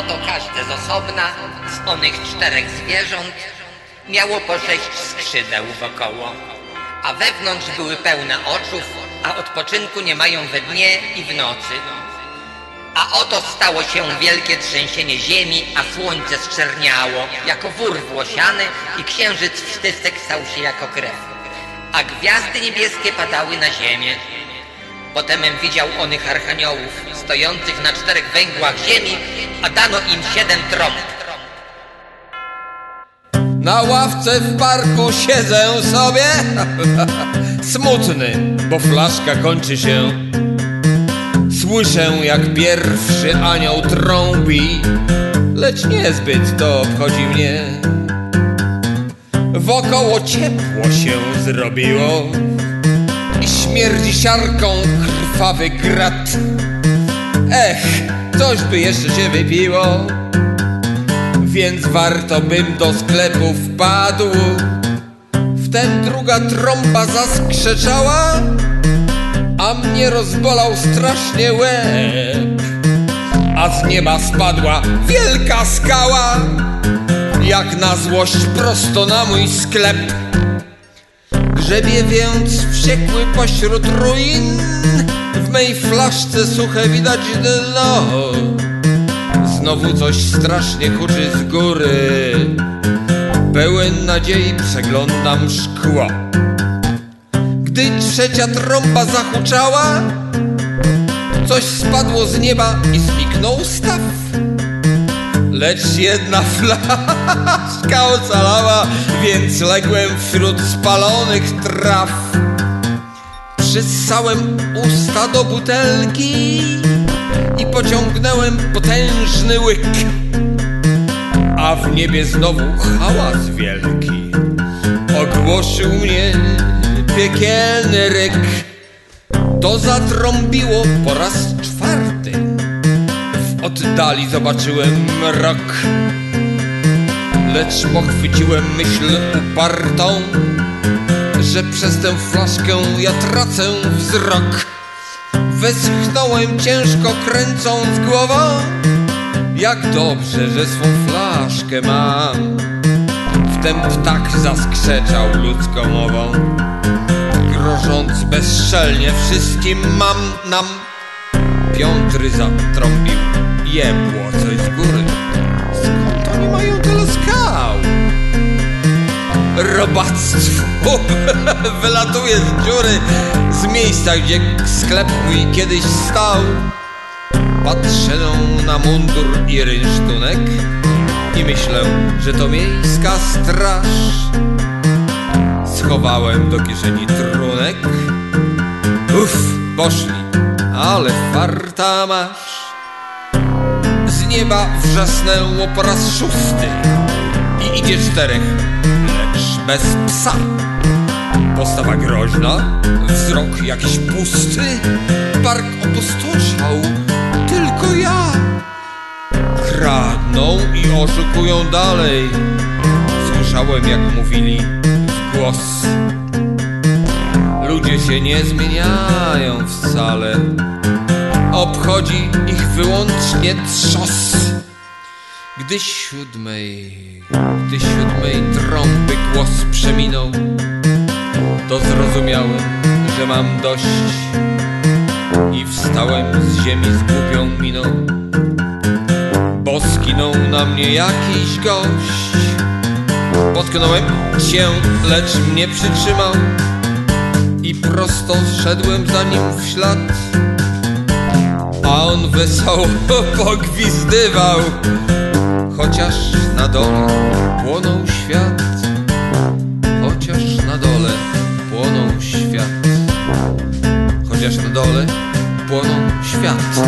każde z osobna, z onych czterech zwierząt, miało po sześć skrzydeł wokoło, a wewnątrz były pełne oczów, a odpoczynku nie mają we dnie i w nocy. A oto stało się wielkie trzęsienie ziemi, a słońce zczerniało jako wór włosiany i księżyc wstysek stał się jako krew. A gwiazdy niebieskie padały na ziemię. Potemem widział onych archaniołów, stojących na czterech węgłach ziemi, a dano im siedem trąb. Na ławce w parku siedzę sobie. Smutny, bo flaszka kończy się. Słyszę jak pierwszy anioł trąbi Lecz niezbyt to obchodzi mnie. Wokoło ciepło się zrobiło śmierdzi siarką krwawy grat Ech, coś by jeszcze się wypiło więc warto bym do sklepu wpadł. Wtem druga trąba zaskrzeczała, a mnie rozbolał strasznie łeb. A z nieba spadła wielka skała, jak na złość prosto na mój sklep. Grzebie więc wściekły pośród ruin, w mej flaszce suche widać dno. Znowu coś strasznie huczy z góry. Pełen nadziei przeglądam szkło. Gdy trzecia trąba zahuczała Coś spadło z nieba i zniknął staw Lecz jedna flaszka ocalała Więc ległem wśród spalonych traw Przyssałem usta do butelki i pociągnąłem potężny łyk. A w niebie znowu hałas wielki ogłoszył mnie piekielny ryk. To zatrąbiło po raz czwarty. Oddali zobaczyłem mrok, lecz pochwyciłem myśl upartą, że przez tę flaszkę ja tracę wzrok. Westchnąłem ciężko kręcąc głową. Jak dobrze, że swą flaszkę mam. Wtem ptak zaskrzeczał ludzką mową. Grożąc bezczelnie wszystkim mam nam. Piątry zatrąbił Jebło coś z góry Skąd oni mają tyle skał? robactwo wylatuje z dziury z miejsca, gdzie sklep mój kiedyś stał. Patrzę na mundur i rynsztunek i myślę, że to miejska straż. Schowałem do kieszeni trunek. Uff, poszli, ale farta masz. Nieba wrzasnęło po raz szósty i idzie czterech lecz bez psa. Postawa groźna, wzrok jakiś pusty, park opustoszał, tylko ja. Kradną i oszukują dalej. Słyszałem, jak mówili w głos. Ludzie się nie zmieniają wcale. Obchodzi ich wyłącznie trzos. Gdy siódmej, gdy siódmej trąby głos przeminął, to zrozumiałem, że mam dość i wstałem z ziemi z głupią miną, bo skinął na mnie jakiś gość. Potknąłem się, lecz mnie przytrzymał i prosto szedłem za nim w ślad, a on wesoło pogwizdywał chociaż na dole płonął świat, chociaż na dole płonął świat, chociaż na dole płonął świat.